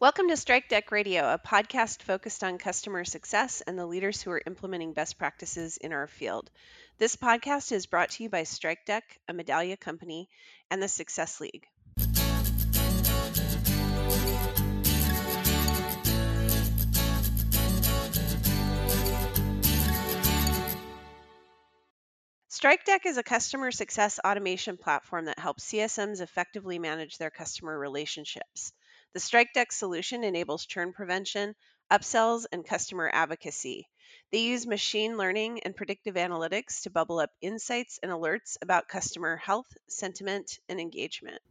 Welcome to Strikedeck Radio, a podcast focused on customer success and the leaders who are implementing best practices in our field. This podcast is brought to you by Strikedeck, a Medallia company, and the Success League. Strikedeck is a customer success automation platform that helps CSMs effectively manage their customer relationships. The Strikedeck solution enables churn prevention, upsells, and customer advocacy. They use machine learning and predictive analytics to bubble up insights and alerts about customer health, sentiment, and engagement.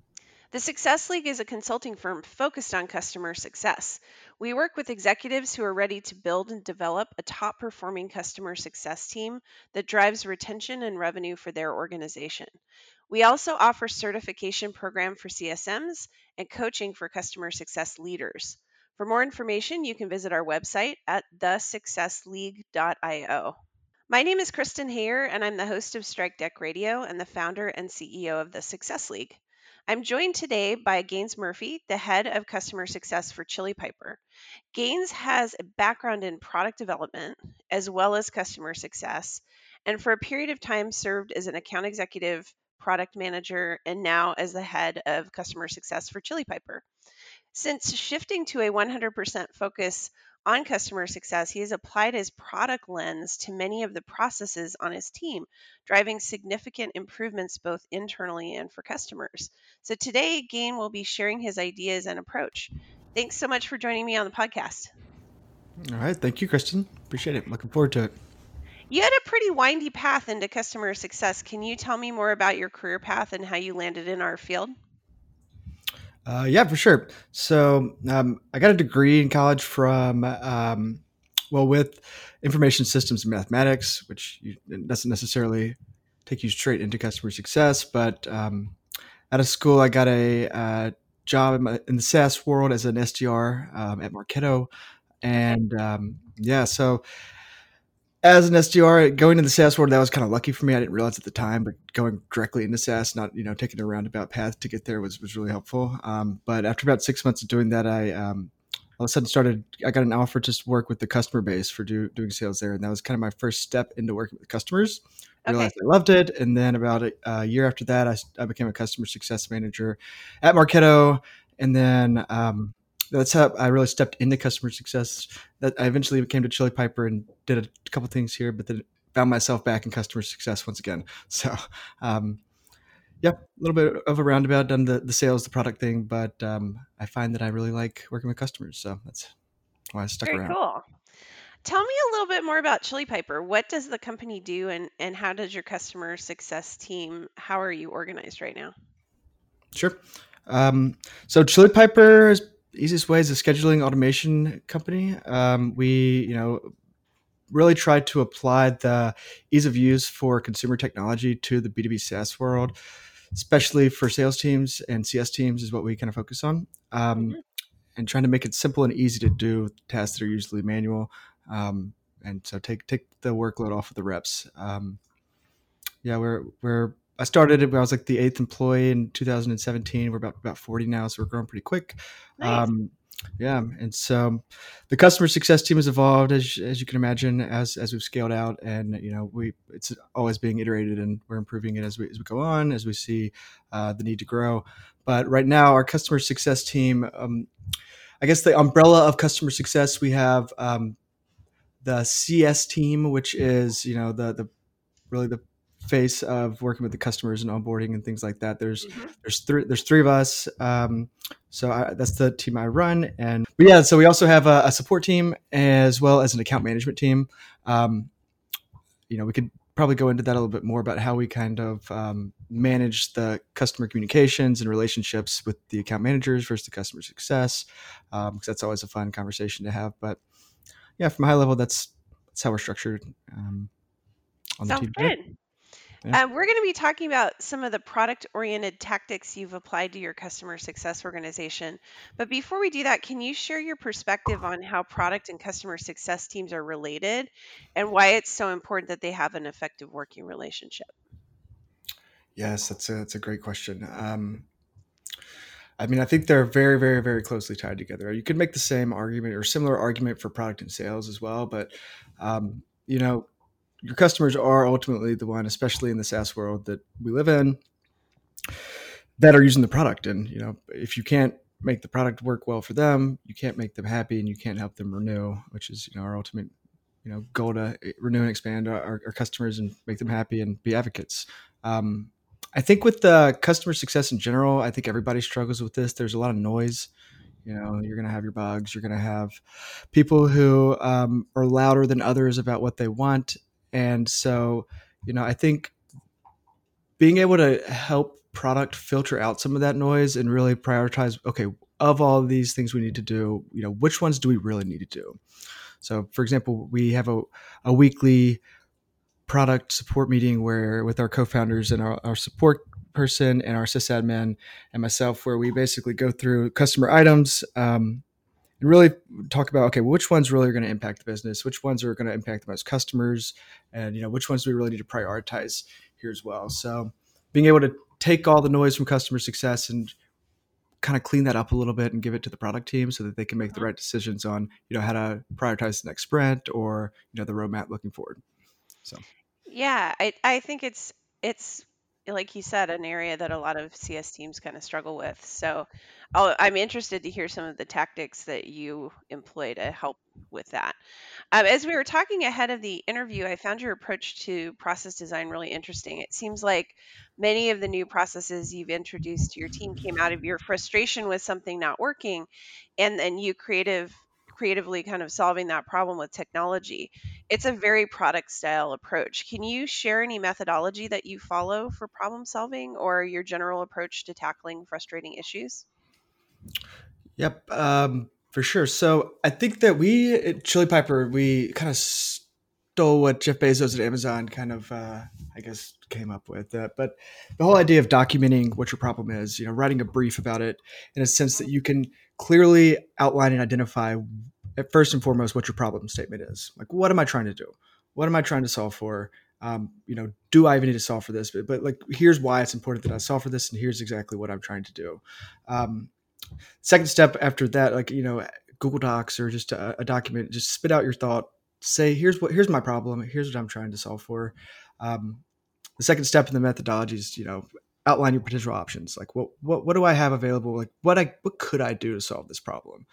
The Success League is a consulting firm focused on customer success. We work with executives who are ready to build and develop a top performing customer success team that drives retention and revenue for their organization. We also offer certification program for CSMs and coaching for customer success leaders. For more information, you can visit our website at thesuccessleague.io. My name is Kristen Hayer, and I'm the host of Strikedeck Radio and the founder and CEO of the Success League. I'm joined today by Gaines Murphy, the head of customer success for Chili Piper. Gaines has a background in product development as well as customer success, and for a period of time served as an account executive, product manager, and now as the head of customer success for Chili Piper. Since shifting to a 100% focus on customer success, he has applied his product lens to many of the processes on his team, driving significant improvements both internally and for customers. So today, Gain will be sharing his ideas and approach. Thanks so much for joining me on the podcast. All right. Thank you, Kristen. Appreciate it. Looking forward to it. You had a pretty windy path into customer success. Can you tell me more about your career path and how you landed in our field? Uh, yeah, for sure. So um, I got a degree in college from, um, well, with information systems and mathematics, which you, doesn't necessarily take you straight into customer success. But um, out of school, I got a uh, job in, my, in, the SaaS world as an SDR um, at Marketo. And um, yeah, so as an SDR going into the SaaS world, that was kind of lucky for me. I didn't realize at the time, but going directly into SaaS, not you know taking a roundabout path to get there was was really helpful. Um, but after about six months of doing that, I um, all of a sudden started. I got an offer to work with the customer base for do, doing sales there, and that was kind of my first step into working with customers. I realized. I loved it, and then about a, a year after that, I, I, became a customer success manager at Marketo, and then um, that's how I really stepped into customer success. That I eventually came to Chili Piper and did a couple things here, but then found myself back in customer success once again. So, um, yeah, a little bit of a roundabout, done the, the sales, the product thing, but um, I find that I really like working with customers. So that's why I stuck Very around. Cool. Tell me a little bit more about Chili Piper. What does the company do, and and how does your customer success team? How are you organized right now? Sure. Um, so Chili Piper is easiest way is a scheduling automation company. Um, we, you know, really tried to apply the ease of use for consumer technology to the B2B SaaS world, especially for sales teams and CS teams is what we kind of focus on. Um, mm-hmm. And trying to make it simple and easy to do tasks that are usually manual. Um, and so take take the workload off of the reps. Um, yeah, we're we're I started it when I was like the eighth employee in 2017. We're about about 40 now, so we're growing pretty quick. Nice. Um, yeah, and so the customer success team has evolved as as you can imagine as as we've scaled out, and you know we it's always being iterated, and we're improving it as we as we go on, as we see uh, the need to grow. But right now, our customer success team, um, I guess the umbrella of customer success, we have um, the CS team, which is you know the the really the face of working with the customers and onboarding and things like that. There's mm-hmm. there's three there's three of us. Um, so I, that's the team I run, and but yeah, so we also have a, a support team as well as an account management team. Um, you know, we could probably go into that a little bit more about how we kind of um, manage the customer communications and relationships with the account managers versus the customer success, because um, that's always a fun conversation to have. But yeah, from a high level, that's that's how we're structured. Um, on Sounds the team. good. Yeah. Um, we're going to be talking about some of the product oriented tactics you've applied to your customer success organization. But before we do that, can you share your perspective on how product and customer success teams are related and why it's so important that they have an effective working relationship? Yes, that's a, that's a great question. Um, I mean, I think they're very, very, very closely tied together. You could make the same argument or similar argument for product and sales as well, but um, you know, your customers are ultimately the one, especially in the SaaS world that we live in, that are using the product. And you know, if you can't make the product work well for them, you can't make them happy, and you can't help them renew, which is you know our ultimate you know goal to renew and expand our, our customers and make them happy and be advocates. Um, I think with the customer success in general, I think everybody struggles with this. There's a lot of noise. You know, you're going to have your bugs. You're going to have people who um, are louder than others about what they want, and so you know, I think being able to help product filter out some of that noise and really prioritize. Okay, of all these things we need to do, you know, which ones do we really need to do? So, for example, we have a, a weekly product support meeting where with our co-founders and our, our support person and our sysadmin and myself where we basically go through customer items um, and really talk about okay which ones really are going to impact the business? Which ones are going to impact the most customers? And you know which ones do we really need to prioritize here as well? So being able to take all the noise from customer success and kind of clean that up a little bit and give it to the product team so that they can make the mm-hmm. right decisions on you know how to prioritize the next sprint or you know the roadmap looking forward. So. Yeah, I I think it's it's like you said, an area that a lot of CS teams kind of struggle with. So i I'm interested to hear some of the tactics that you employ to help with that. Um, as we were talking ahead of the interview, I found your approach to process design really interesting. It seems like many of the new processes you've introduced to your team came out of your frustration with something not working, and then you creative creatively kind of solving that problem with technology. It's a very product style approach. Can you share any methodology that you follow for problem solving or your general approach to tackling frustrating issues? Yep, um, for sure. So I think that we at Chili Piper, we kind of stole what Jeff Bezos at Amazon kind of, uh, I guess, came up with. Uh, but the whole idea of documenting what your problem is, you know, writing a brief about it in a sense that you can clearly outline and identify first and foremost what your problem statement is. Like, what am I trying to do? What am I trying to solve for? Um, you know, do I even need to solve for this? But, but, like, here's why it's important that I solve for this, and here's exactly what I'm trying to do. Um, second step after that, like you know, Google Docs or just a, a, document, just spit out your thought. Say, here's what here's my problem. Here's what I'm trying to solve for. Um, the second step in the methodology is, you know, outline your potential options. Like what what what do I have available? Like what I what could I do to solve this problem?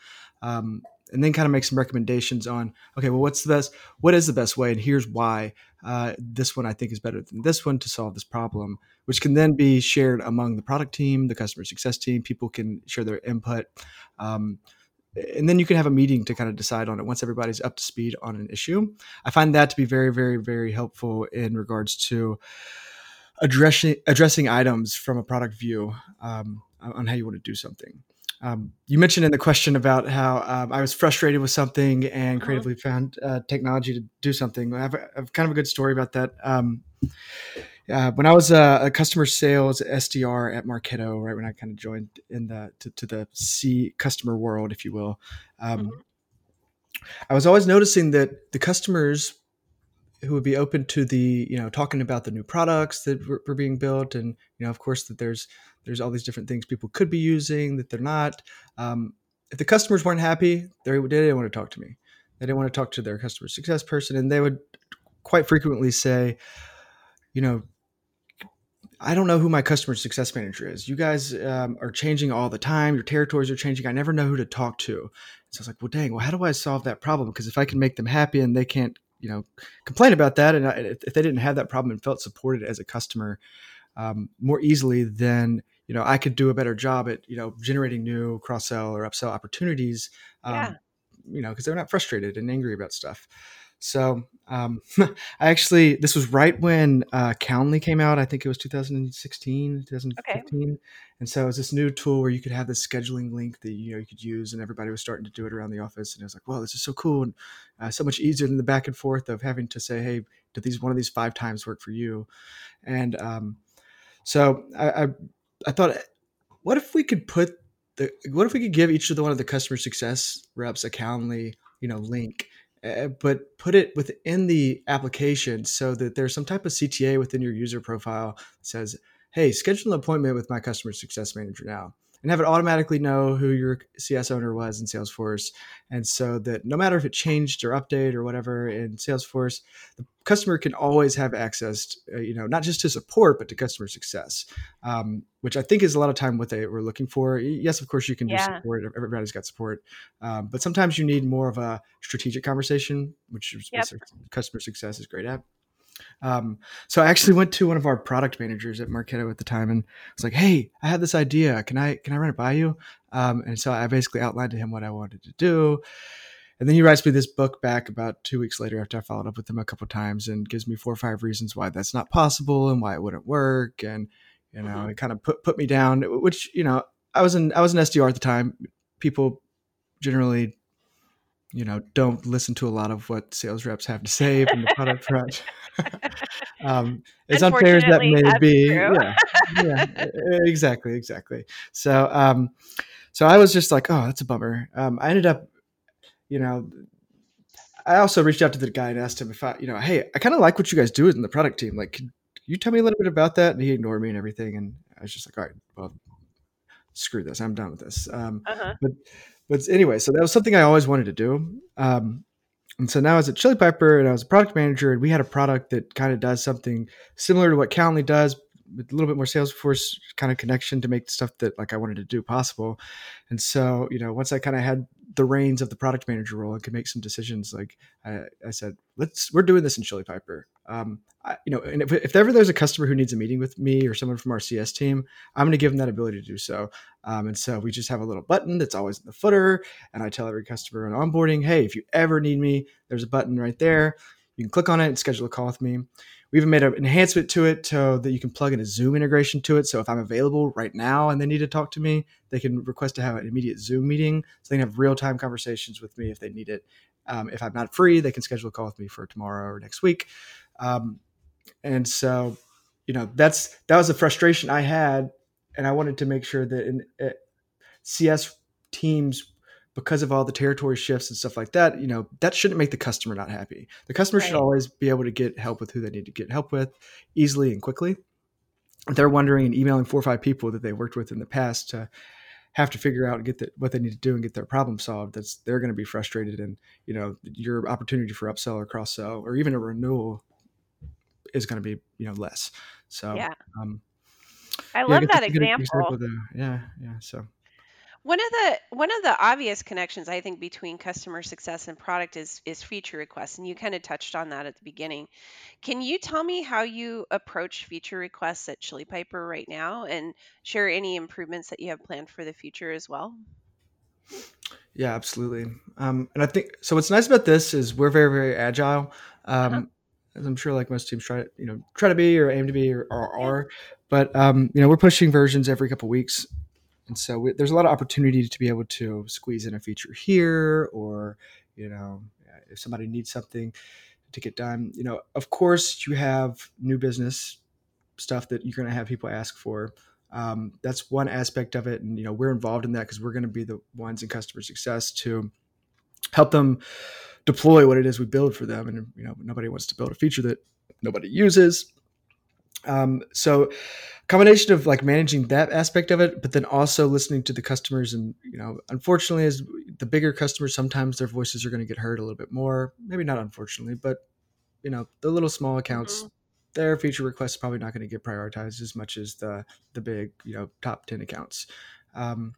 Um, and then kind of make some recommendations on okay, well, what's the best? What is the best way? And here's why uh, this one I think is better than this one to solve this problem, which can then be shared among the product team, the customer success team. People can share their input. Um, and then you can have a meeting to kind of decide on it once everybody's up to speed on an issue. I find that to be very, very, very helpful in regards to addressing addressing items from a product view um, on how you want to do something. Um, you mentioned in the question about how um, I was frustrated with something and uh-huh. creatively found uh, technology to do something. I have, a, I have, kind of a good story about that. Um, uh, when I was a, a, customer sales SDR at Marketo, right when I kind of joined in the to, to the C customer world, if you will, um, mm-hmm. I was always noticing that the customers who would be open to the you know talking about the new products that were, were, being built and you know of course that there's there's all these different things people could be using that they're not um, if the customers weren't happy they, they didn't want to talk to me they didn't want to talk to their customer success person and they would quite frequently say you know I don't know who my customer success manager is. You guys um, are changing all the time. Your territories are changing. I never know who to talk to. So I was like, well, dang, well, how do I solve that problem? Because if I can make them happy and they can't you know complain about that and if they didn't have that problem and felt supported as a customer um, more easily then you know i could do a better job at you know generating new cross sell or upsell opportunities um, yeah. you know because they're not frustrated and angry about stuff so um, I actually, this was right when uh, Calendly came out. I think it was 2016, 2015. Okay. And so it was this new tool where you could have this scheduling link that you know you could use, and everybody was starting to do it around the office. And it was like, well, this is so cool and uh, so much easier than the back and forth of having to say, hey, did these one of these five times work for you? And um, so I, I, I thought, what if we could put the, what if we could give each of the one of the customer success reps a Calendly, you know, link Eh, eh, but put it within the application so that there's some type of CTA within your user profile that says, hey, schedule an appointment with my customer success manager now. And have it automatically know who your CS owner was in Salesforce. And so that no matter if it changed or update or whatever in Salesforce, the customer can always have access, uh, you know, not just to support, but to customer success, um, which I think is a lot of time what they were looking for. Yes, of course, you can Yeah. do support. Everybody's got support. Um, but sometimes you need more of a strategic conversation, which Yep. customer success is great at. Um, so I actually went to one of our product managers at Marketo at the time and was like, "Hey, I have this idea. Can I can I run it by you?" Um, and so I basically outlined to him what I wanted to do. And then he writes me this book back about two weeks later after I followed up with him a couple times and gives me four or five reasons why that's not possible and why it wouldn't work. And you know, Mhm. it kind of put put me down. Which you know, I was an I was an SDR at the time. People generally you know don't listen to a lot of what sales reps have to say from the product front. Um, as unfair as that may be. yeah. Yeah. Exactly exactly. So um so i was just like oh that's a bummer. Um i ended up you know i also reached out to the guy and asked him if i you know hey i kind of like what you guys do in the product team. Like can you tell me a little bit about that? And he ignored me and everything and i was just like all right well screw this. I'm done with this. Um Uh-huh. but but anyway, so that was something I always wanted to do. Um, and so now I was at Chili Piper and I was a product manager, and we had a product that kind of does something similar to what Calendly does, with a little bit more Salesforce kind of connection to make stuff that like I wanted to do possible. And so, you know, once I kind of had the reins of the product manager role and could make some decisions, like I, I said, let's we're doing this in Chili Piper. Um, I, you know, and if, if ever there's a customer who needs a meeting with me or someone from our CS team, I'm going to give them that ability to do so. Um, and so we just have a little button that's always in the footer. And I tell every customer on onboarding, hey, if you ever need me, there's a button right there. You can click on it and schedule a call with me. We even made an enhancement to it so that you can plug in a Zoom integration to it. So if I'm available right now and they need to talk to me, they can request to have an immediate Zoom meeting so they can have real time conversations with me if they need it. Um, if I'm not free, they can schedule a call with me for tomorrow or next week. Um, and so, you know, that's that was a frustration I had, and I wanted to make sure that in uh, CS teams because of all the territory shifts and stuff like that, you know, that shouldn't make the customer not happy. The customer should always be able to get help with who they need to get help with easily and quickly. If they're wondering and emailing four or five people that they worked with in the past to have to figure out and get the, what they need to do and get their problem solved, that's they're going to be frustrated, and you know, your opportunity for upsell or cross sell or even a renewal is going to be you know less. So Yeah. um, I yeah, love good- that good example. Yeah, yeah. So One of the one of the obvious connections I think between customer success and product is is feature requests, and you kind of touched on that at the beginning. Can you tell me how you approach feature requests at Chili Piper right now, and share any improvements that you have planned for the future as well? Yeah, absolutely. Um, and I think so. What's nice about this is we're very, very agile. Um, Uh-huh. As I'm sure, like most teams, try to you know try to be or aim to be or, or are. But um, you know, we're pushing versions every couple weeks, and so we, there's a lot of opportunity to be able to squeeze in a feature here, or you know, if somebody needs something to get done. You know, of course, you have new business stuff that you're going to have people ask for. Um, that's one aspect of it, and you know we're involved in that because we're going to be the ones in customer success to help them deploy what it is we build for them. And you know nobody wants to build a feature that nobody uses. Um, so combination of like managing that aspect of it, but then also listening to the customers. And you know, unfortunately, as the bigger customers, sometimes their voices are going to get heard a little bit more. Maybe not unfortunately, but you know, the little small accounts Mhm. their feature requests probably not going to get prioritized as much as the the big you know top 10 accounts um,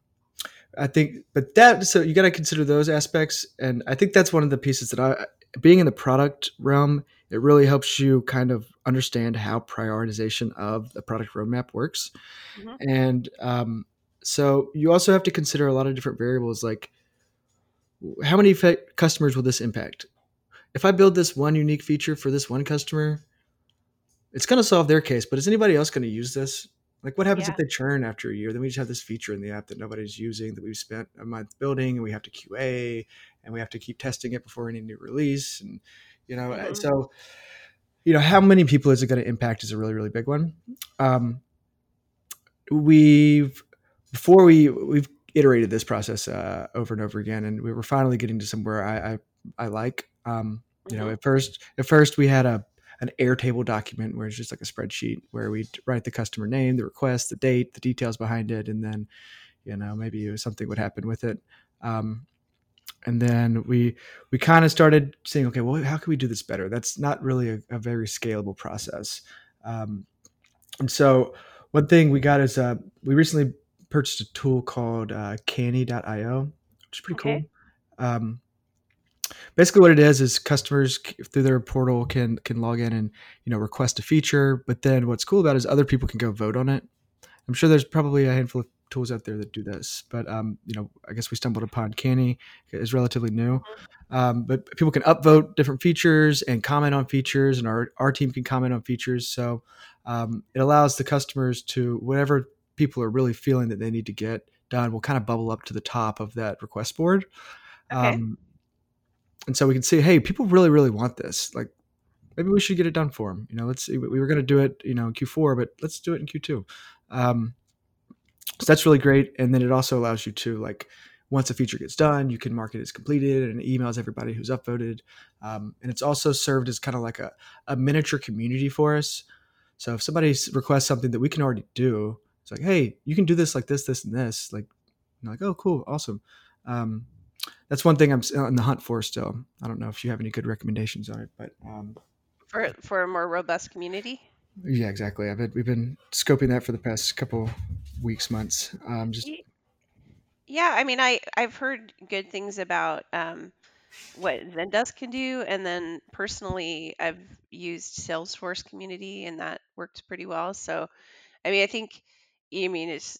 i think but that so you got to consider those aspects and i think that's one of the pieces that i being in the product realm it really helps you kind of understand how prioritization of the product roadmap works Mhm. and um, so you also have to consider a lot of different variables like how many fa- customers will this impact if i build this one unique feature for this one customer it's going to solve their case, but is anybody else going to use this? Like, what happens Yeah. if they churn after a year? Then we just have this feature in the app that nobody's using that we've spent a month building, and we have to QA, and we have to keep testing it before any new release, and you know, Mhm. so you know, how many people is it going to impact is a really, really big one. Um, we've before we we've iterated this process uh, over and over again, and we were finally getting to somewhere I I, I like. Um, you know, Mhm. at first, at first we had a an Airtable document where it's just like a spreadsheet where we'd write the customer name, the request, the date, the details behind it, and then you know maybe something would happen with it um, and then we we kind of started saying okay well how can we do this better? That's not really a, a very scalable process. Um, and so one thing we got is uh, we recently purchased a tool called uh, canny.io which is pretty Okay. cool. Um, basically what it is is customers through their portal can can log in and you know request a feature but then what's cool about it is other people can go vote on it. I'm sure there's probably a handful of tools out there that do this but um, you know i guess we stumbled upon canny is relatively new um, but people can upvote different features and comment on features and our, our team can comment on features so um, it allows the customers to whatever people are really feeling that they need to get done will kind of bubble up to the top of that request board Okay. um, and so we can see, hey, people really, really want this. Like, maybe we should get it done for them. You know, let's see. We were going to do it, you know, in Q4, but let's do it in Q2. Um, so that's really great. And then it also allows you to like, once a feature gets done, you can mark it as completed and emails everybody who's upvoted. Um, and it's also served as kind of like a, a miniature community for us. So if somebody requests something that we can already do, it's like, hey, you can do this like this, this, and this. Like, like, oh, cool, awesome. Um, that's one thing I'm in the hunt for still. I don't know if you have any good recommendations on it, but um, For for a more robust community. yeah, exactly. I've been, we've been scoping that for the past couple weeks, months. Um, just Yeah, I mean, I I've heard good things about um, what Zendesk can do, and then personally, I've used Salesforce Community, and that worked pretty well. So, I mean, I think, I mean, it's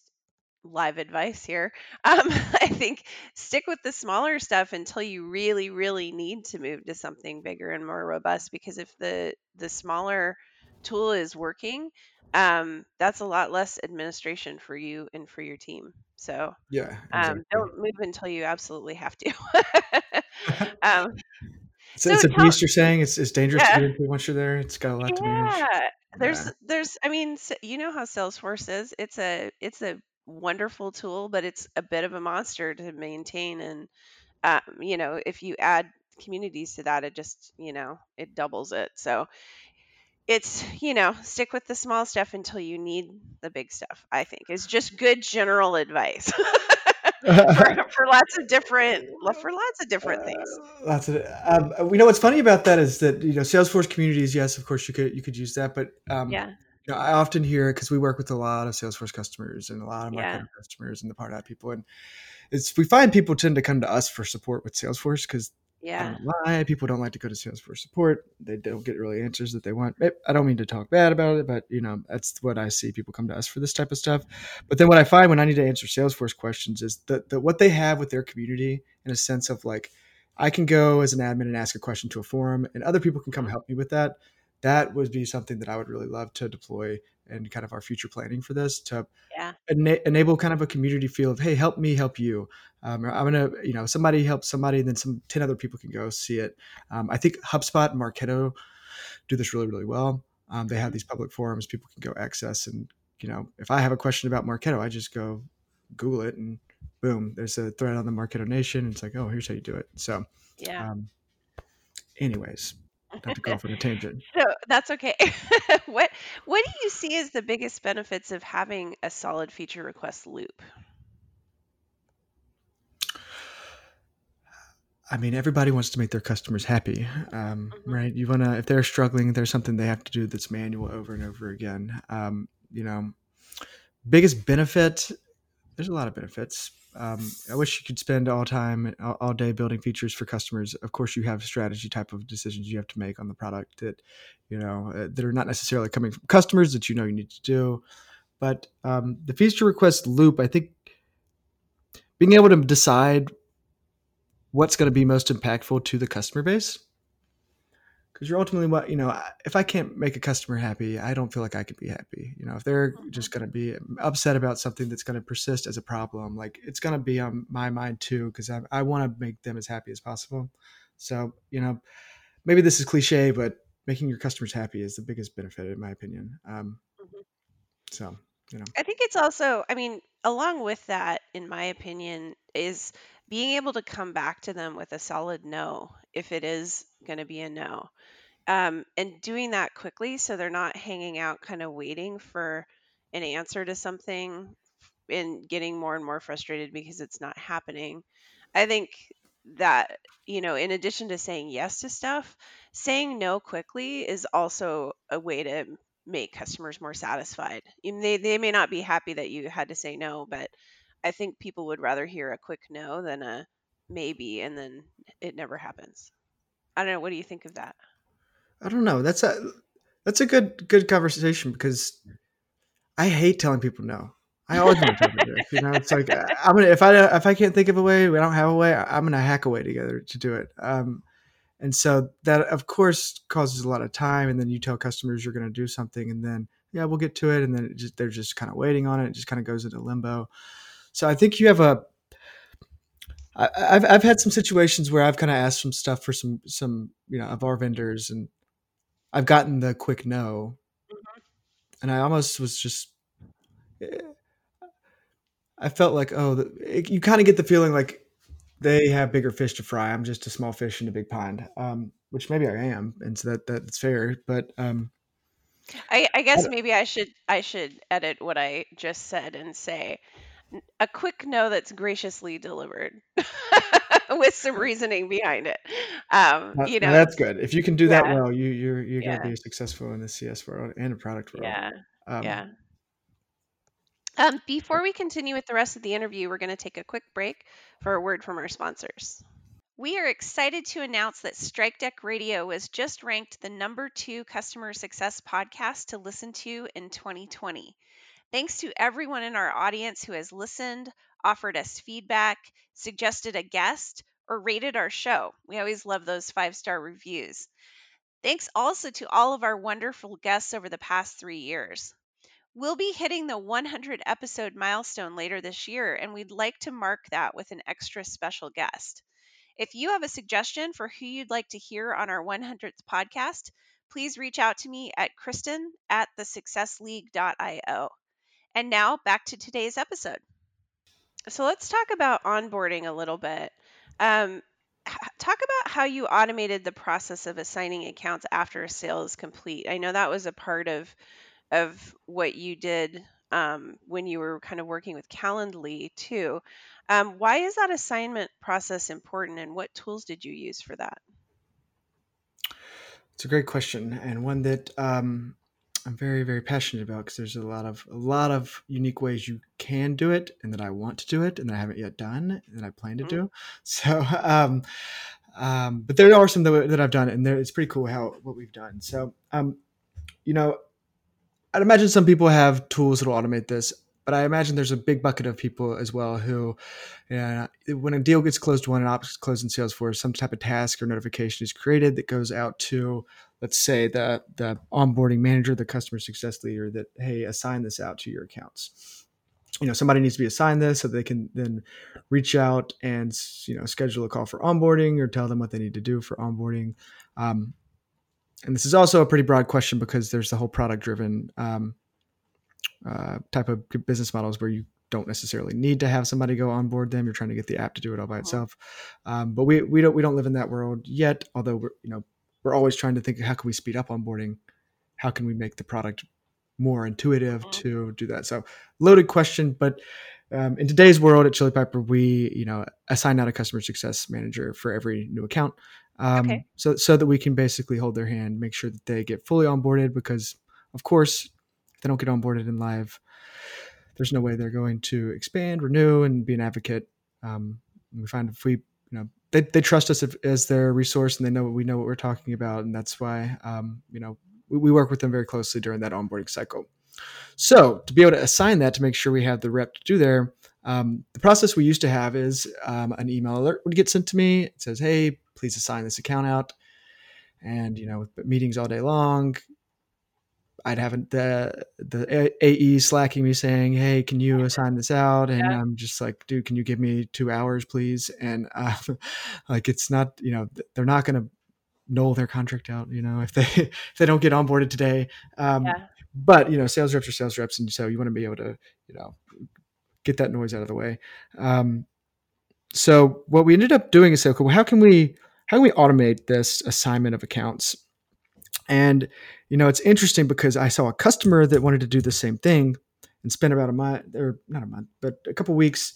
live advice here. Um, I think stick with the smaller stuff until you really, really need to move to something bigger and more robust. Because if the the smaller tool is working, um, that's a lot less administration for you and for your team. So yeah, um, don't move until you absolutely have to. um, it's, so it's a tell, beast. You're saying it's, it's dangerous to yeah, get into once you're there. It's got a lot to manage. yeah. Yeah, There's, there's. I mean, s- you know how Salesforce is. It's a, it's a wonderful tool, but it's a bit of a monster to maintain. And um, you know, if you add communities to that, it just, you know, it doubles it. So it's, you know, stick with the small stuff until you need the big stuff. I think is just good general advice for for lots of different for lots of different things. lots of. Um, we know what's funny about that is that you know Salesforce communities. Yes, of course you could you could use that, but um, Yeah, you know, I often hear because we work with a lot of Salesforce customers and a lot of yeah, customers and the Pardot people, and it's we find people tend to come to us for support with Salesforce because yeah. why people don't like to go to Salesforce support. They don't get really answers that they want. Eh, I don't mean to talk bad about it, but you know that's what I see. People come to us for this type of stuff. But then what I find when I need to answer Salesforce questions is that the, what they have with their community in a sense of like I can go as an admin and ask a question to a forum, and other people can come mhm, help me with that. That would be something that I would really love to deploy and kind of our future planning for this to Yeah, ena- enable kind of a community feel of hey help me help you. Um, i'm gonna you know somebody helps somebody and then some 10 other people can go see it. Um, i think hubspot and marketo do this really really well. Um, they have mhm, these public forums people can go access and you know if i have a question about marketo i just go google it and boom there's a thread on the marketo nation. It's like oh here's how you do it. So yeah. um, anyways not to go off on a tangent So that's okay. what what do you see as the biggest benefits of having a solid feature request loop? I mean, everybody wants to make their customers happy, um, hmm right? You want to, if they're struggling, there's something they have to do that's manual over and over again. Um, you know, biggest benefit, there's a lot of benefits. Um, I wish you could spend all time, all, day building features for customers. Of course, you have strategy type of decisions you have to make on the product that, you know, uh, that are not necessarily coming from customers that you know you need to do. But um, the feature request loop, I think, being able to decide what's going to be most impactful to the customer base because you're ultimately what you know if i can't make a customer happy i don't feel like i could be happy. You know if they're hmm just going to be upset about something that's going to persist as a problem like it's going to be on my mind too because i, I want to make them as happy as possible. So you know maybe this is cliche but making your customers happy is the biggest benefit in my opinion um, hmm so you know. I think it's also, I mean, along with that, in my opinion, is being able to come back to them with a solid no if it is going to be a no. Um, and doing that quickly so they're not hanging out kind of waiting for an answer to something and getting more and more frustrated because it's not happening. I think that, you know, in addition to saying yes to stuff, saying no quickly is also a way to make customers more satisfied. They they may not be happy that you had to say no, but I think people would rather hear a quick no than a maybe and then it never happens. I don't know. What do you think of that? I don't know. That's a that's a good good conversation because I hate telling people no. I always want to do it. You know, it's like I'm gonna if I if I can't think of a way, we don't have a way. I'm gonna hack a way together to do it. Um, and so that of course causes a lot of time. And then you tell customers you're gonna do something, and then yeah, we'll get to it, and then just, they're just kind of waiting on it. It just kind of goes into limbo. So I think you have a I, I've I've had some situations where I've kind of asked some stuff for some some you know of our vendors, and I've gotten the quick no, mm-hmm. and I almost was just. Eh, I felt like oh, it, you kind of get the feeling like they have bigger fish to fry. I'm just a small fish in a big pond, um, which maybe I am, and so that that's fair. But um, I, I guess I maybe I should I should edit what I just said and say a quick no that's graciously delivered with some reasoning behind it. Um, you know, that's good. If you can do yeah. that well, you you're you're yeah. gonna be successful in the CS world and a product world. Yeah, um, yeah. Um, before we continue with the rest of the interview, we're going to take a quick break for a word from our sponsors. We are excited to announce that Strikedeck Radio was just ranked the number two customer success podcast to listen to in 2020. Thanks to everyone in our audience who has listened, offered us feedback, suggested a guest, or rated our show. We always love those five star reviews. Thanks also to all of our wonderful guests over the past three years. We'll be hitting the 100 episode milestone later this year, and we'd like to mark that with an extra special guest. If you have a suggestion for who you'd like to hear on our 100th podcast, please reach out to me at kristen at thesuccessleague.io. And now back to today's episode. So let's talk about onboarding a little bit. Um, talk about how you automated the process of assigning accounts after a sale is complete. I know that was a part of of what you did um, when you were kind of working with Calendly too. Um, why is that assignment process important, and what tools did you use for that? It's a great question, and one that um, I'm very very passionate about because there's a lot of a lot of unique ways you can do it, and that I want to do it, and that I haven't yet done, and I plan to mm-hmm. do. So, um, um, but there are some that, that I've done, and there, it's pretty cool how what we've done. So, um, you know, I'd imagine some people have tools that will automate this, but I imagine there's a big bucket of people as well who, yeah, when a deal gets closed, when an ops is closed in Salesforce, some type of task or notification is created that goes out to let's say the the onboarding manager, the customer success leader that hey, assign this out to your accounts. You know, somebody needs to be assigned this so they can then reach out and you know schedule a call for onboarding or tell them what they need to do for onboarding. Um, and this is also a pretty broad question because there's the whole product driven um, uh, type of business models where you don't necessarily need to have somebody go onboard them. You're trying to get the app to do it all by uh-huh. itself. Um, but we we don't we don't live in that world yet. Although we're you know we're always trying to think how can we speed up onboarding how can we make the product more intuitive mm-hmm. to do that so loaded question but um, in today's world at chili piper we you know assign out a customer success manager for every new account um, okay. so so that we can basically hold their hand make sure that they get fully onboarded because of course if they don't get onboarded in live there's no way they're going to expand renew and be an advocate um, we find if we you know they, they trust us as their resource and they know we know what we're talking about. And that's why um, you know we, we, work with them very closely during that onboarding cycle. So to be able to assign that to make sure we have the rep to do there um, the process we used to have is um, an email alert would get sent to me. It says hey please assign this account out. And you know with meetings all day long I'd have the the AE slacking me saying, "Hey, can you assign this out?" And yeah. I'm just like, "Dude, can you give me two hours, please?" And uh, like, it's not, you know, they're not going to null their contract out, you know, if they if they don't get onboarded today. Um, yeah. But you know, sales reps are sales reps, and so you want to be able to, you know, get that noise out of the way. Um, so what we ended up doing is so cool. How can we how can we automate this assignment of accounts? And you know, it's interesting because I saw a customer that wanted to do the same thing, and spent about a month or not a month, but a couple weeks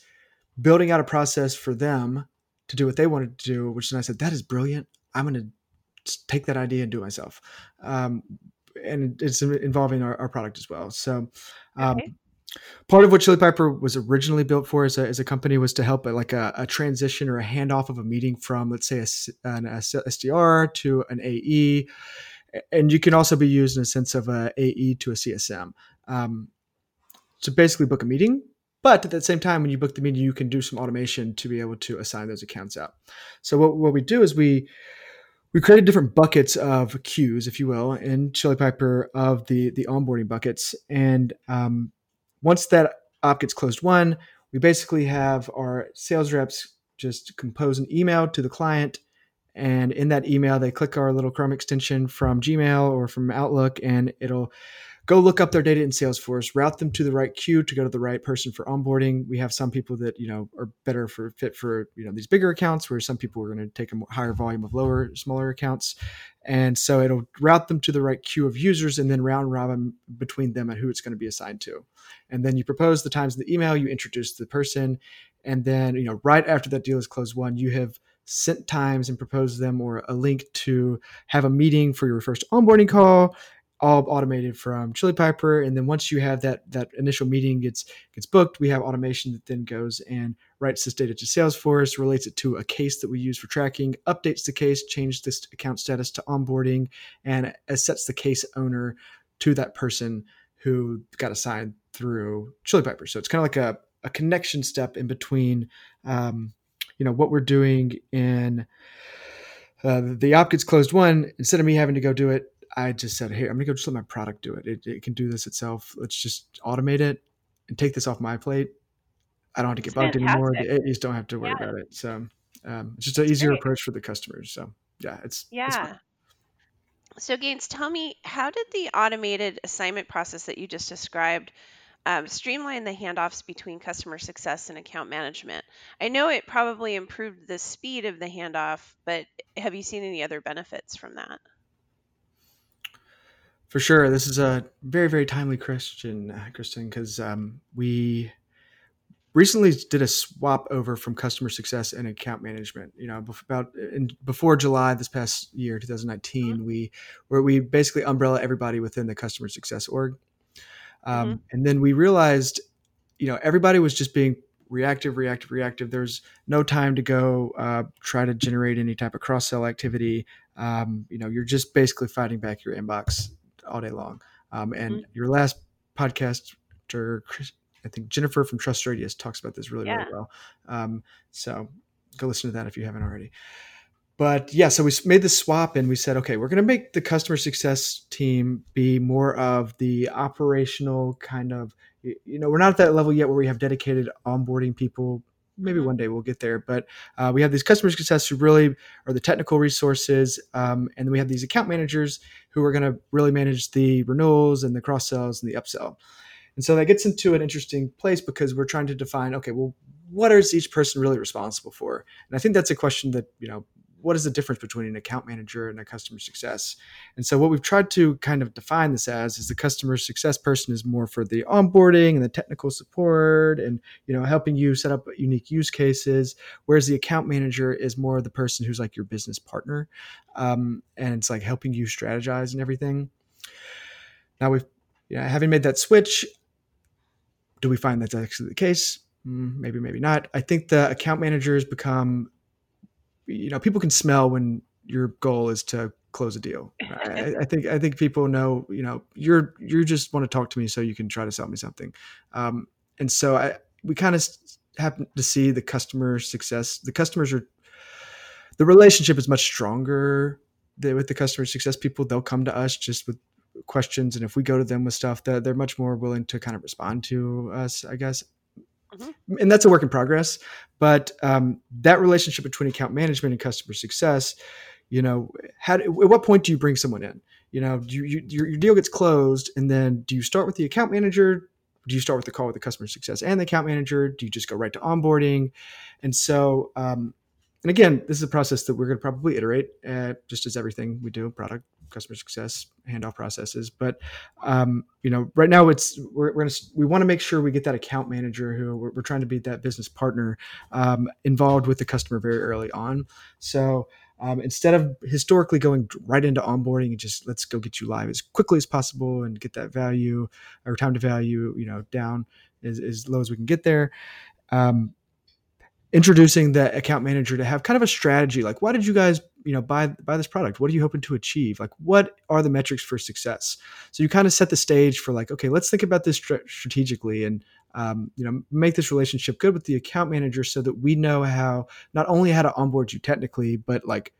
building out a process for them to do what they wanted to do. Which then I said, that is brilliant. I'm going to take that idea and do it myself. Um, and it's involving our, our, product as well. So, um, okay. part of what Chili Piper was originally built for as a, as a company was to help like a, a transition or a handoff of a meeting from, let's say, a, an SDR to an AE. And you can also be used in a sense of a AE to a CSM. Um, to basically book a meeting. But at the same time, when you book the meeting, you can do some automation to be able to assign those accounts out. So what, what we do is we we created different buckets of queues, if you will, in Chili Piper of the the onboarding buckets. And um, once that op gets closed won, we basically have our sales reps just compose an email to the client. And in that email, they click our little Chrome extension from Gmail or from Outlook, and it'll go look up their data in Salesforce, route them to the right queue to go to the right person for onboarding. We have some people that you know are better for fit for you know these bigger accounts, where some people are going to take a higher volume of lower, smaller accounts, and so it'll route them to the right queue of users, and then round robin between them and who it's going to be assigned to. And then you propose the times in the email, you introduce the person, and then you know right after that deal is closed, one you have sent times and proposed them or a link to have a meeting for your first onboarding call all automated from Chili Piper. And then once you have that that initial meeting gets gets booked, we have automation that then goes and writes this data to Salesforce, relates it to a case that we use for tracking, updates the case, changes this account status to onboarding, and sets the case owner to that person who got assigned through Chili Piper. So it's kind of like a, a connection step in between, um, you know, what we're doing in uh, the op gets closed won. Instead of me having to go do it, I just said, hey, I'm gonna go just let my product do it. it. It can do this itself. Let's just automate it and take this off my plate. I don't have to get it's bugged fantastic. anymore. The AEs don't have to worry yeah. about it. So um, it's just an easier approach for the customers. So yeah, it's yeah. It's so Gaines, tell me, how did the automated assignment process that you just described um, streamline the handoffs between customer success and account management? I know it probably improved the speed of the handoff, but have you seen any other benefits from that? For sure, this is a very very timely question, uh, Kristen, because um, we recently did a swap over from customer success and account management. You know, about in, before July this past year, 2019, mm-hmm. we where we basically umbrella everybody within the customer success org, um, mm-hmm. and then we realized, you know, everybody was just being reactive, reactive, reactive. There's no time to go uh, try to generate any type of cross sell activity. Um, you know, you're just basically fighting back your inbox all day long. Um, and mm-hmm. your last podcast, I think Jennifer from TrustRadius talks about this really, yeah. really well. Um, so go listen to that if you haven't already. But yeah, so we made the swap and we said, okay, we're going to make the customer success team be more of the operational kind of, you know, we're not at that level yet where we have dedicated onboarding people maybe mm-hmm. one day we'll get there. But uh, we have these customer success who really are the technical resources, um, and then we have these account managers who are going to really manage the renewals and the cross sells and the upsell. And so that gets into an interesting place because we're trying to define, okay, well, what is each person really responsible for? And I think that's a question that you know what is the difference between an account manager and a customer success? And so what we've tried to kind of define this as is the customer success person is more for the onboarding and the technical support and you know helping you set up unique use cases, whereas the account manager is more the person who's like your business partner, um, and it's like helping you strategize and everything. Now we've you know, having made that switch, do we find that's actually the case? Mm, maybe, maybe not. I think the account managers become you know people can smell when your goal is to close a deal. I, I, think I think people know you know you're you just want to talk to me so you can try to sell me something, um, and so I we kind of happen to see the customer success. The customers are the relationship is much stronger with the customer success people. They'll come to us just with questions, and if we go to them with stuff, that they're much more willing to kind of respond to us. I guess Mm-hmm. And that's a work in progress. But um, that relationship between account management and customer success, you know, how, at what point do you bring someone in? You know, you, you, your, your deal gets closed, and then do you start with the account manager? Do you start with the call with the customer success and the account manager? Do you just go right to onboarding? And so, um, and again, this is a process that we're going to probably iterate, uh, just as everything we do, product, customer success, handoff processes. But um, you know, right now it's we're, we're gonna we want to make sure we get that account manager who we're, we're trying to be that business partner um, involved with the customer very early on. So. Um, instead of historically going right into onboarding and just let's go get you live as quickly as possible and get that value or time to value, you know, down as, as low as we can get there. Um, introducing the account manager to have kind of a strategy like why did you guys you know buy buy this product? What are you hoping to achieve? Like what are the metrics for success? So you kind of set the stage for like okay let's think about this strategically and um, you know make this relationship good with the account manager so that we know how not only how to onboard you technically but like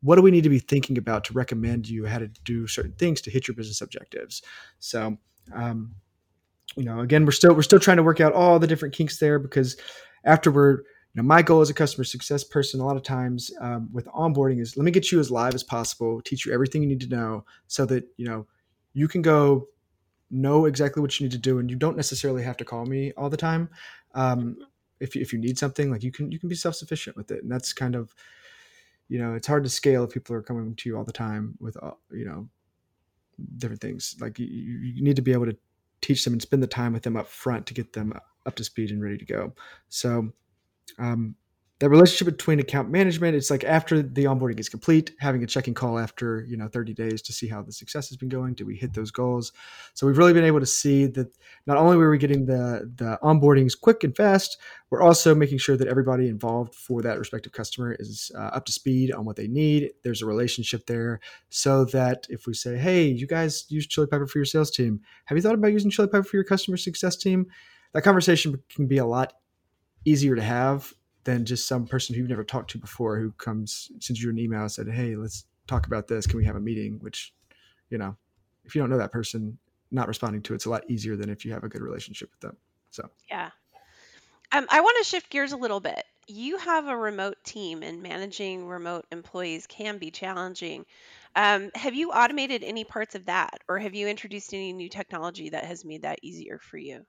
what do we need to be thinking about to recommend you how to do certain things to hit your business objectives? So um, you know again we're still we're still trying to work out all the different kinks there because after we're know, my goal as a customer success person, a lot of times um, with onboarding is let me get you as live as possible, teach you everything you need to know, so that you know you can go know exactly what you need to do, and you don't necessarily have to call me all the time. Um, if if you need something, like you can you can be self sufficient with it, and that's kind of you know it's hard to scale if people are coming to you all the time with uh, you know different things. Like you, you need to be able to teach them and spend the time with them up front to get them up to speed and ready to go. So um, that relationship between account management it's like after the onboarding is complete having a checking call after you know 30 days to see how the success has been going. Do we hit those goals? So we've really been able to see that not only were we getting the the onboardings quick and fast we're also making sure that everybody involved for that respective customer is uh, up to speed on what they need. There's a relationship there so that if we say hey you guys use Chili Piper for your sales team. Have you thought about using Chili Piper for your customer success team? That conversation can be a lot easier to have than just some person who you've never talked to before who comes sends you an email and said, "Hey, let's talk about this. Can we have a meeting?" Which, you know, if you don't know that person, not responding to it's a lot easier than if you have a good relationship with them. So yeah, um, I want to shift gears a little bit. You have a remote team, and managing remote employees can be challenging. Um, have you automated any parts of that, or have you introduced any new technology that has made that easier for you?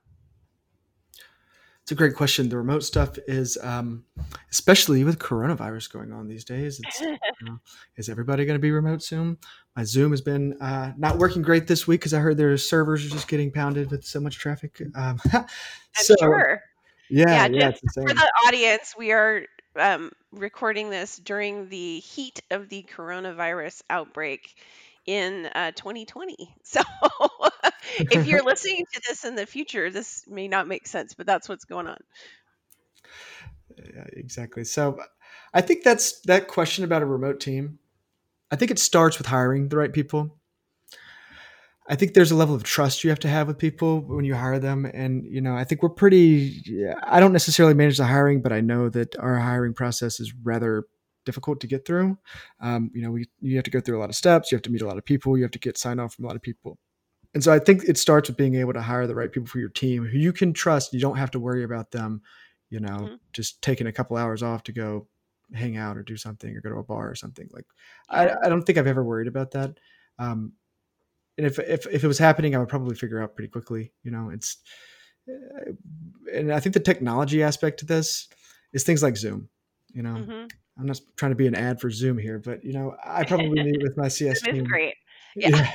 It's a great question. The remote stuff is, um, especially with coronavirus going on these days. you know, is everybody going to be remote soon? My Zoom has been uh, not working great this week because I heard their servers are just getting pounded with so much traffic. Um, so, sure. Yeah, yeah, yeah for the audience, we are um, recording this during the heat of the coronavirus outbreak in uh, 2020. So if you're listening to this in the future, this may not make sense, but that's what's going on. Yeah, exactly. So I think that's that question about a remote team. I think it starts with hiring the right people. I think there's a level of trust you have to have with people when you hire them. And, you know, I think we're pretty, I don't necessarily manage the hiring, but I know that our hiring process is rather difficult to get through. Um, you know, we, you have to go through a lot of steps. You have to meet a lot of people. You have to get sign off from a lot of people. And so I think it starts with being able to hire the right people for your team who you can trust. You don't have to worry about them, you know, mm-hmm. just taking a couple hours off to go hang out or do something or go to a bar or something. Like, I, I don't think I've ever worried about that. Um, and if, if, if it was happening, I would probably figure out pretty quickly, you know, it's, uh, and I think the technology aspect to this is things like Zoom, you know, mm-hmm. I'm not trying to be an ad for Zoom here, but you know, I probably meet with my CS team. great. Yeah.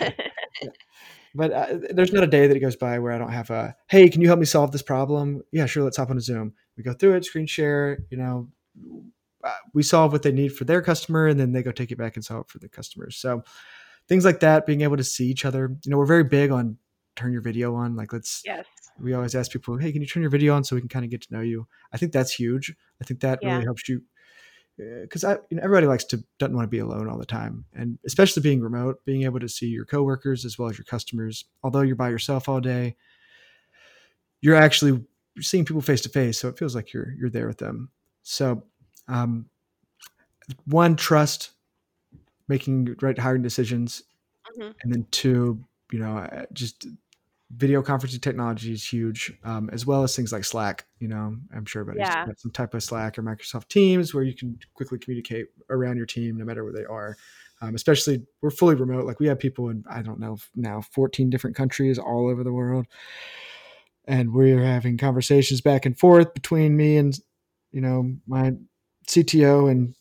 yeah. But uh, there's not a day that it goes by where I don't have a, hey, can you help me solve this problem? Yeah, sure. Let's hop on a Zoom. We go through it, screen share. You know, uh, we solve what they need for their customer, and then they go take it back and solve it for the customers. So things like that, being able to see each other. You know, we're very big on turn your video on. Like, let's. Yes. We always ask people, hey, can you turn your video on so we can kind of get to know you? I think that's huge. I think that yeah. really helps you because I you know, everybody likes to doesn't want to be alone all the time, and especially being remote, being able to see your coworkers as well as your customers. Although you're by yourself all day, you're actually seeing people face to face, so it feels like you're you're there with them. So, um, one, trust, making right hiring decisions, mm-hmm. and then two, you know, just video conferencing technology is huge, um, as well as things like Slack. You know, I'm sure everybody's yeah. got some type of Slack or Microsoft Teams where you can quickly communicate around your team, no matter where they are. Um, especially, we're fully remote. Like we have people in I don't know now 14 different countries all over the world, and we're having conversations back and forth between me and you know my CTO and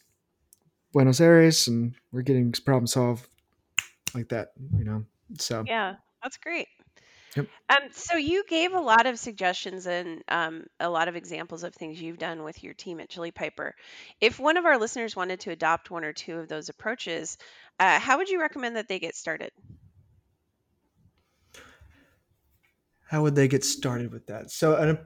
Buenos Aires, and we're getting problem solved like that. You know, so Yeah, that's great. Yep. Um, so you gave a lot of suggestions and um, a lot of examples of things you've done with your team at Chili Piper. If one of our listeners wanted to adopt one or two of those approaches, uh, how would you recommend that they get started? how would they get started with that? So, an,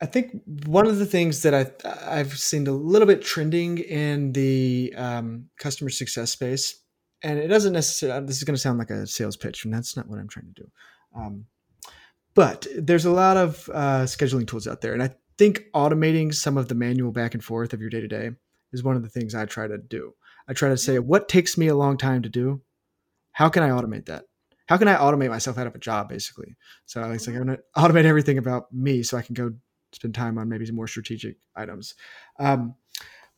I think one of the things that I I've seen a little bit trending in the um, customer success space, and it doesn't necessarily. This is going to sound like a sales pitch, and that's not what I'm trying to do. Um, but there's a lot of uh, scheduling tools out there, and I think automating some of the manual back and forth of your day to day is one of the things I try to do. I try to say what takes me a long time to do. How can I automate that? How can I automate myself out of a job, basically? So it's like I'm going to automate everything about me, so I can go spend time on maybe some more strategic items. Um,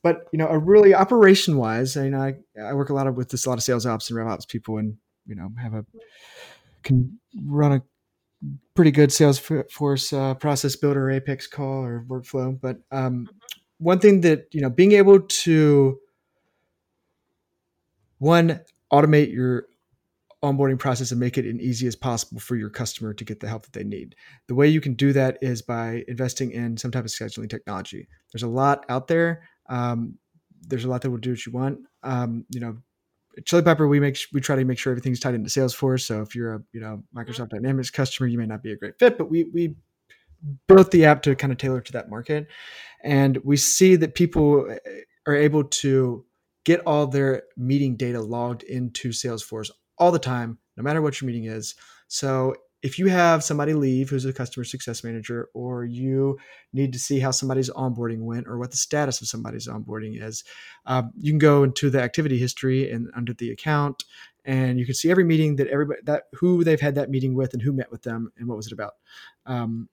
but you know, a really operation wise, you know, I, I work a lot of with this a lot of sales ops and rev ops people, and you know, have a can run a pretty good Salesforce uh, process builder Apex call or workflow. But um, one thing that you know, being able to one automate your onboarding process and make it as easy as possible for your customer to get the help that they need. The way you can do that is by investing in some type of scheduling technology. There's a lot out there. Um, there's a lot that will do what you want. Um, you know, Chili Piper, we make we try to make sure everything's tied into Salesforce. So if you're a you know Microsoft Dynamics customer, you may not be a great fit, but we we built the app to kind of tailor to that market, and we see that people are able to get all their meeting data logged into Salesforce all the time, no matter what your meeting is. So if you have somebody leave who's a customer success manager, or you need to see how somebody's onboarding went, or what the status of somebody's onboarding is, um, you can go into the activity history and under the account, and you can see every meeting that everybody that who they've had that meeting with and who met with them and what was it about. Um,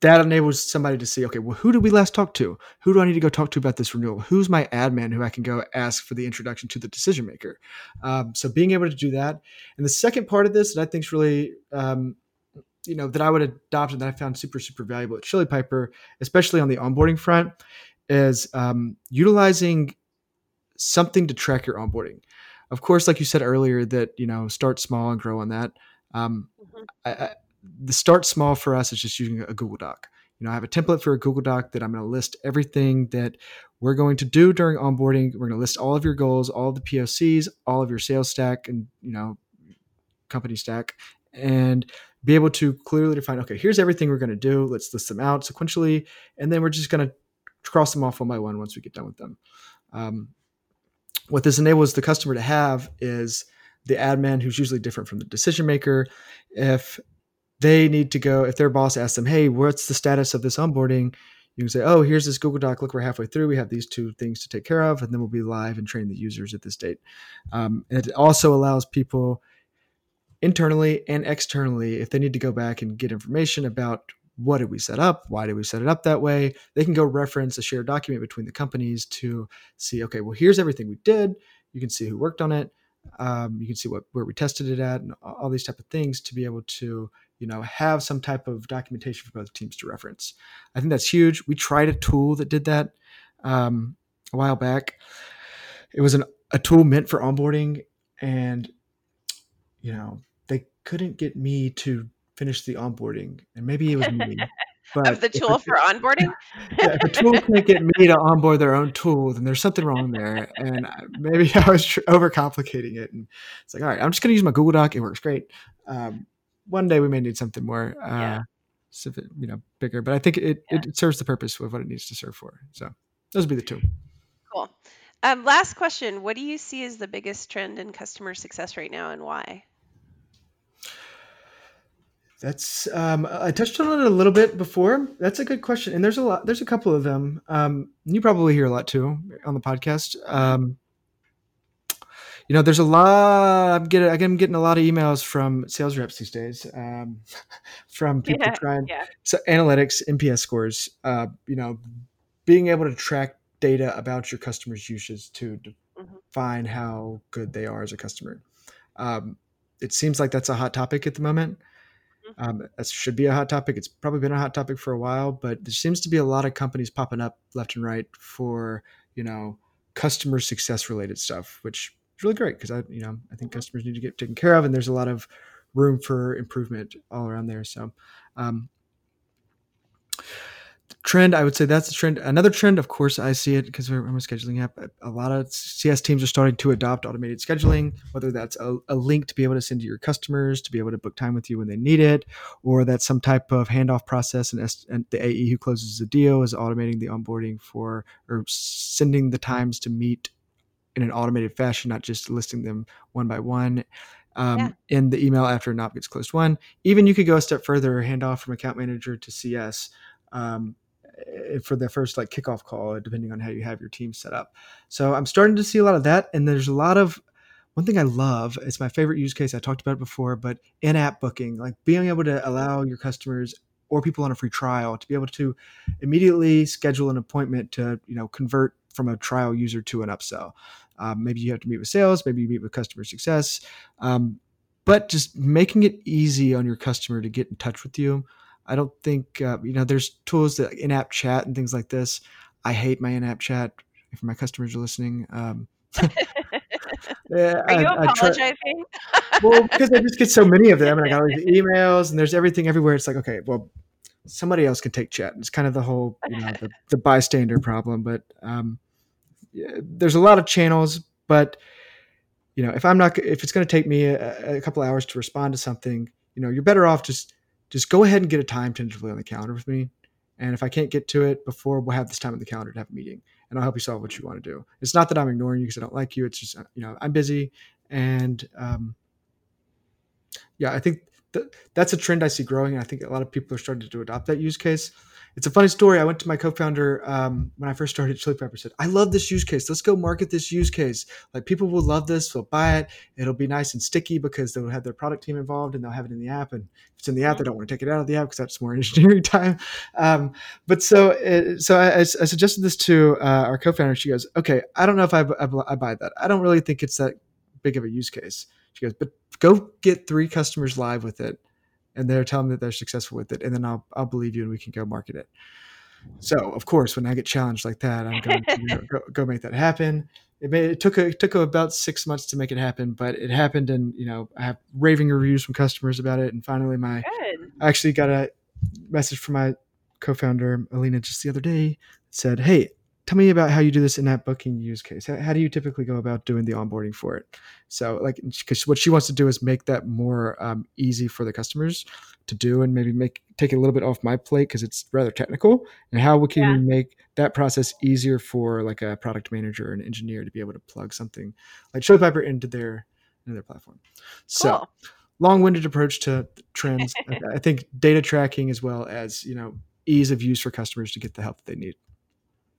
that enables somebody to see, okay, well, who did we last talk to? Who do I need to go talk to about this renewal? Who's my admin who I can go ask for the introduction to the decision maker? Um, so being able to do that. And the second part of this that I think is really, um, you know, that I would adopt and that I found super, super valuable at Chili Piper, especially on the onboarding front, is um, utilizing something to track your onboarding. Of course, like you said earlier, that, you know, start small and grow on that. Um, mm-hmm. I, I, the start small for us is just using a Google Doc. You know, I have a template for a Google Doc that I'm going to list everything that we're going to do during onboarding. We're going to list all of your goals, all of the POCs, all of your sales stack, and you know, company stack, and be able to clearly define. Okay, here's everything we're going to do. Let's list them out sequentially, and then we're just going to cross them off one by one once we get done with them. Um, what this enables the customer to have is the admin, who's usually different from the decision maker. If they need to go if their boss asks them hey what's the status of this onboarding? You can say oh here's this google doc. Look we're halfway through. We have these two things to take care of and then we'll be live and train the users at this date. Um, it also allows people internally and externally if they need to go back and get information about what did we set up why did we set it up that way they can go reference a shared document between the companies to see okay well here's everything we did. You can see who worked on it. Um, you can see what where we tested it at and all these type of things to be able to you know have some type of documentation for both teams to reference. I think that's huge. We tried a tool that did that um, a while back. It was an, a tool meant for onboarding and you know they couldn't get me to finish the onboarding and maybe it was me but of the tool for onboarding? Yeah, if a tool can't get me to onboard their own tool then there's something wrong there and maybe i was tr- overcomplicating it and it's like all right i'm just going to use my google doc it works great. Um, one day we may need something more, uh, yeah. you know, bigger. But I think it, yeah. it serves the purpose of what it needs to serve for. So those would be the two. Cool. Um, last question: What do you see as the biggest trend in customer success right now, and why? That's um, I touched on it a little bit before. That's a good question, and there's a lot. There's a couple of them. Um, you probably hear a lot too on the podcast. Um, you know, there's a lot. I'm getting, I'm getting a lot of emails from sales reps these days, um, from people yeah, trying yeah. so analytics, NPS scores. Uh, you know, being able to track data about your customers' uses to mm-hmm. define how good they are as a customer. Um, it seems like that's a hot topic at the moment. Mm-hmm. Um, that should be a hot topic. It's probably been a hot topic for a while, but there seems to be a lot of companies popping up left and right for you know customer success related stuff, which is really great because I you know I think customers need to get taken care of, and there's a lot of room for improvement all around there. So. Um, trend i would say that's the trend another trend of course i see it because we're a scheduling app a lot of cs teams are starting to adopt automated scheduling whether that's a, a, link to be able to send to your customers to be able to book time with you when they need it or that's some type of handoff process and, and the ae who closes the deal is automating the onboarding for or sending the times to meet in an automated fashion not just listing them one by one um, yeah. in the email after a NOP gets closed won. Even you could go a step further, hand off from account manager to CS um, eh, for the first like kickoff call, depending on how you have your team set up. So I'm starting to see a lot of that, and there's a lot of one thing I love. It's my favorite use case. I talked about it before, but in-app booking, like being able to allow your customers or people on a free trial to be able to immediately schedule an appointment to you know convert from a trial user to an upsell. Um, maybe you have to meet with sales, maybe you meet with customer success, um, but just making it easy on your customer to get in touch with you I don't think uh, you know. There's tools that in-app chat and things like this. I hate my in-app chat. If my customers are listening, um, yeah, are I, you apologizing? well, because I just get so many of them, and I got all these emails, and there's everything everywhere. It's like, okay, well, somebody else can take chat. It's kind of the whole, you know, the, the bystander problem. But um, there's a lot of channels, but you know, if I'm not, if it's going to take me a, a couple hours to respond to something, you know, you're better off just just go ahead and get a time tentatively on the calendar with me. And if I can't get to it before, we'll have this time on the calendar to have a meeting, and I'll help you solve what you want to do. It's not that I'm ignoring you because I don't like you. It's just you know I'm busy, and um, yeah, I think th- that's a trend I see growing, and I think a lot of people are starting to adopt that use case it's a funny story. I went to my co-founder um, when I first started Chili Piper. Said, "I love this use case. Let's go market this use case. Like people will love this. They'll buy it. It'll be nice and sticky because they'll have their product team involved and they'll have it in the app. And if it's in the app, they don't want to take it out of the app because that's more engineering time. Um, but so, it, so I, I, suggested this to uh, our co-founder. She goes, "Okay, I don't know if I, I, I buy that. I don't really think it's that big of a use case." She goes, "But go get three customers live with it." And they're telling me that they're successful with it, and then I'll I'll believe you and we can go market it. So of course, when I get challenged like that, I'm going to you know, go, go, make that happen. It, may, it took a, it took about six months to make it happen, but it happened, and you know I have raving reviews from customers about it. And finally, my Good. I actually got a message from my co-founder Alina just the other day. Said, "Hey, tell me about how you do this in-app booking use case. How, how, do you typically go about doing the onboarding for it? So, like, because what she wants to do is make that more um, easy for the customers to do, and maybe make take it a little bit off my plate because it's rather technical. And how we can yeah. make that process easier for like a product manager or an engineer to be able to plug something like Chili Piper into their into their platform. So. Cool. Long-winded approach to trends. I, I think data tracking as well as you know ease of use for customers to get the help that they need.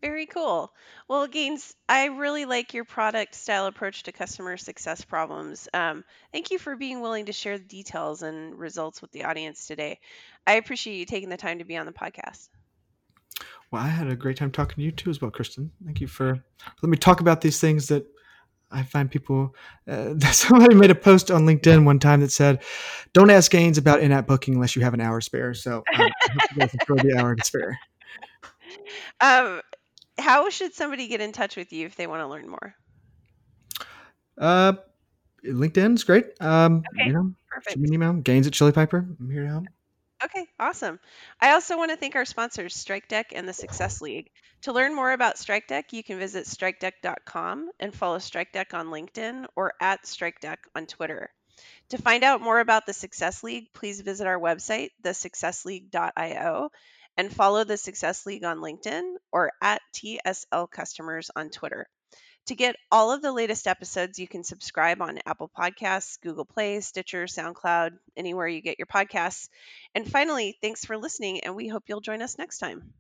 Very cool. Well, Gaines, I really like your product style approach to customer success problems. Um, thank you for being willing to share the details and results with the audience today. I appreciate you taking the time to be on the podcast. Well, I had a great time talking to you too, as well, Kristen. Thank you for let me talk about these things that I find people. Uh, somebody made a post on LinkedIn one time that said, "Don't ask Gaines about in-app booking unless you have an hour spare." So um, I hope you guys throw the hour to spare. Um, how should somebody get in touch with you if they want to learn more? Uh, LinkedIn is great. Um, okay, you know, perfect. Me an email. Gaines at Chili Piper. I'm here to help. Okay, awesome. I also want to thank our sponsors, Strikedeck and the Success League. To learn more about Strikedeck, you can visit strikedeck.com and follow Strikedeck on LinkedIn or at Strikedeck on Twitter. To find out more about the Success League, please visit our website, thesuccessleague.io, and follow the Success League on LinkedIn or at TSL Customers on Twitter. To get all of the latest episodes, you can subscribe on Apple Podcasts, Google Play, Stitcher, SoundCloud, anywhere you get your podcasts. And finally, thanks for listening, and we hope you'll join us next time.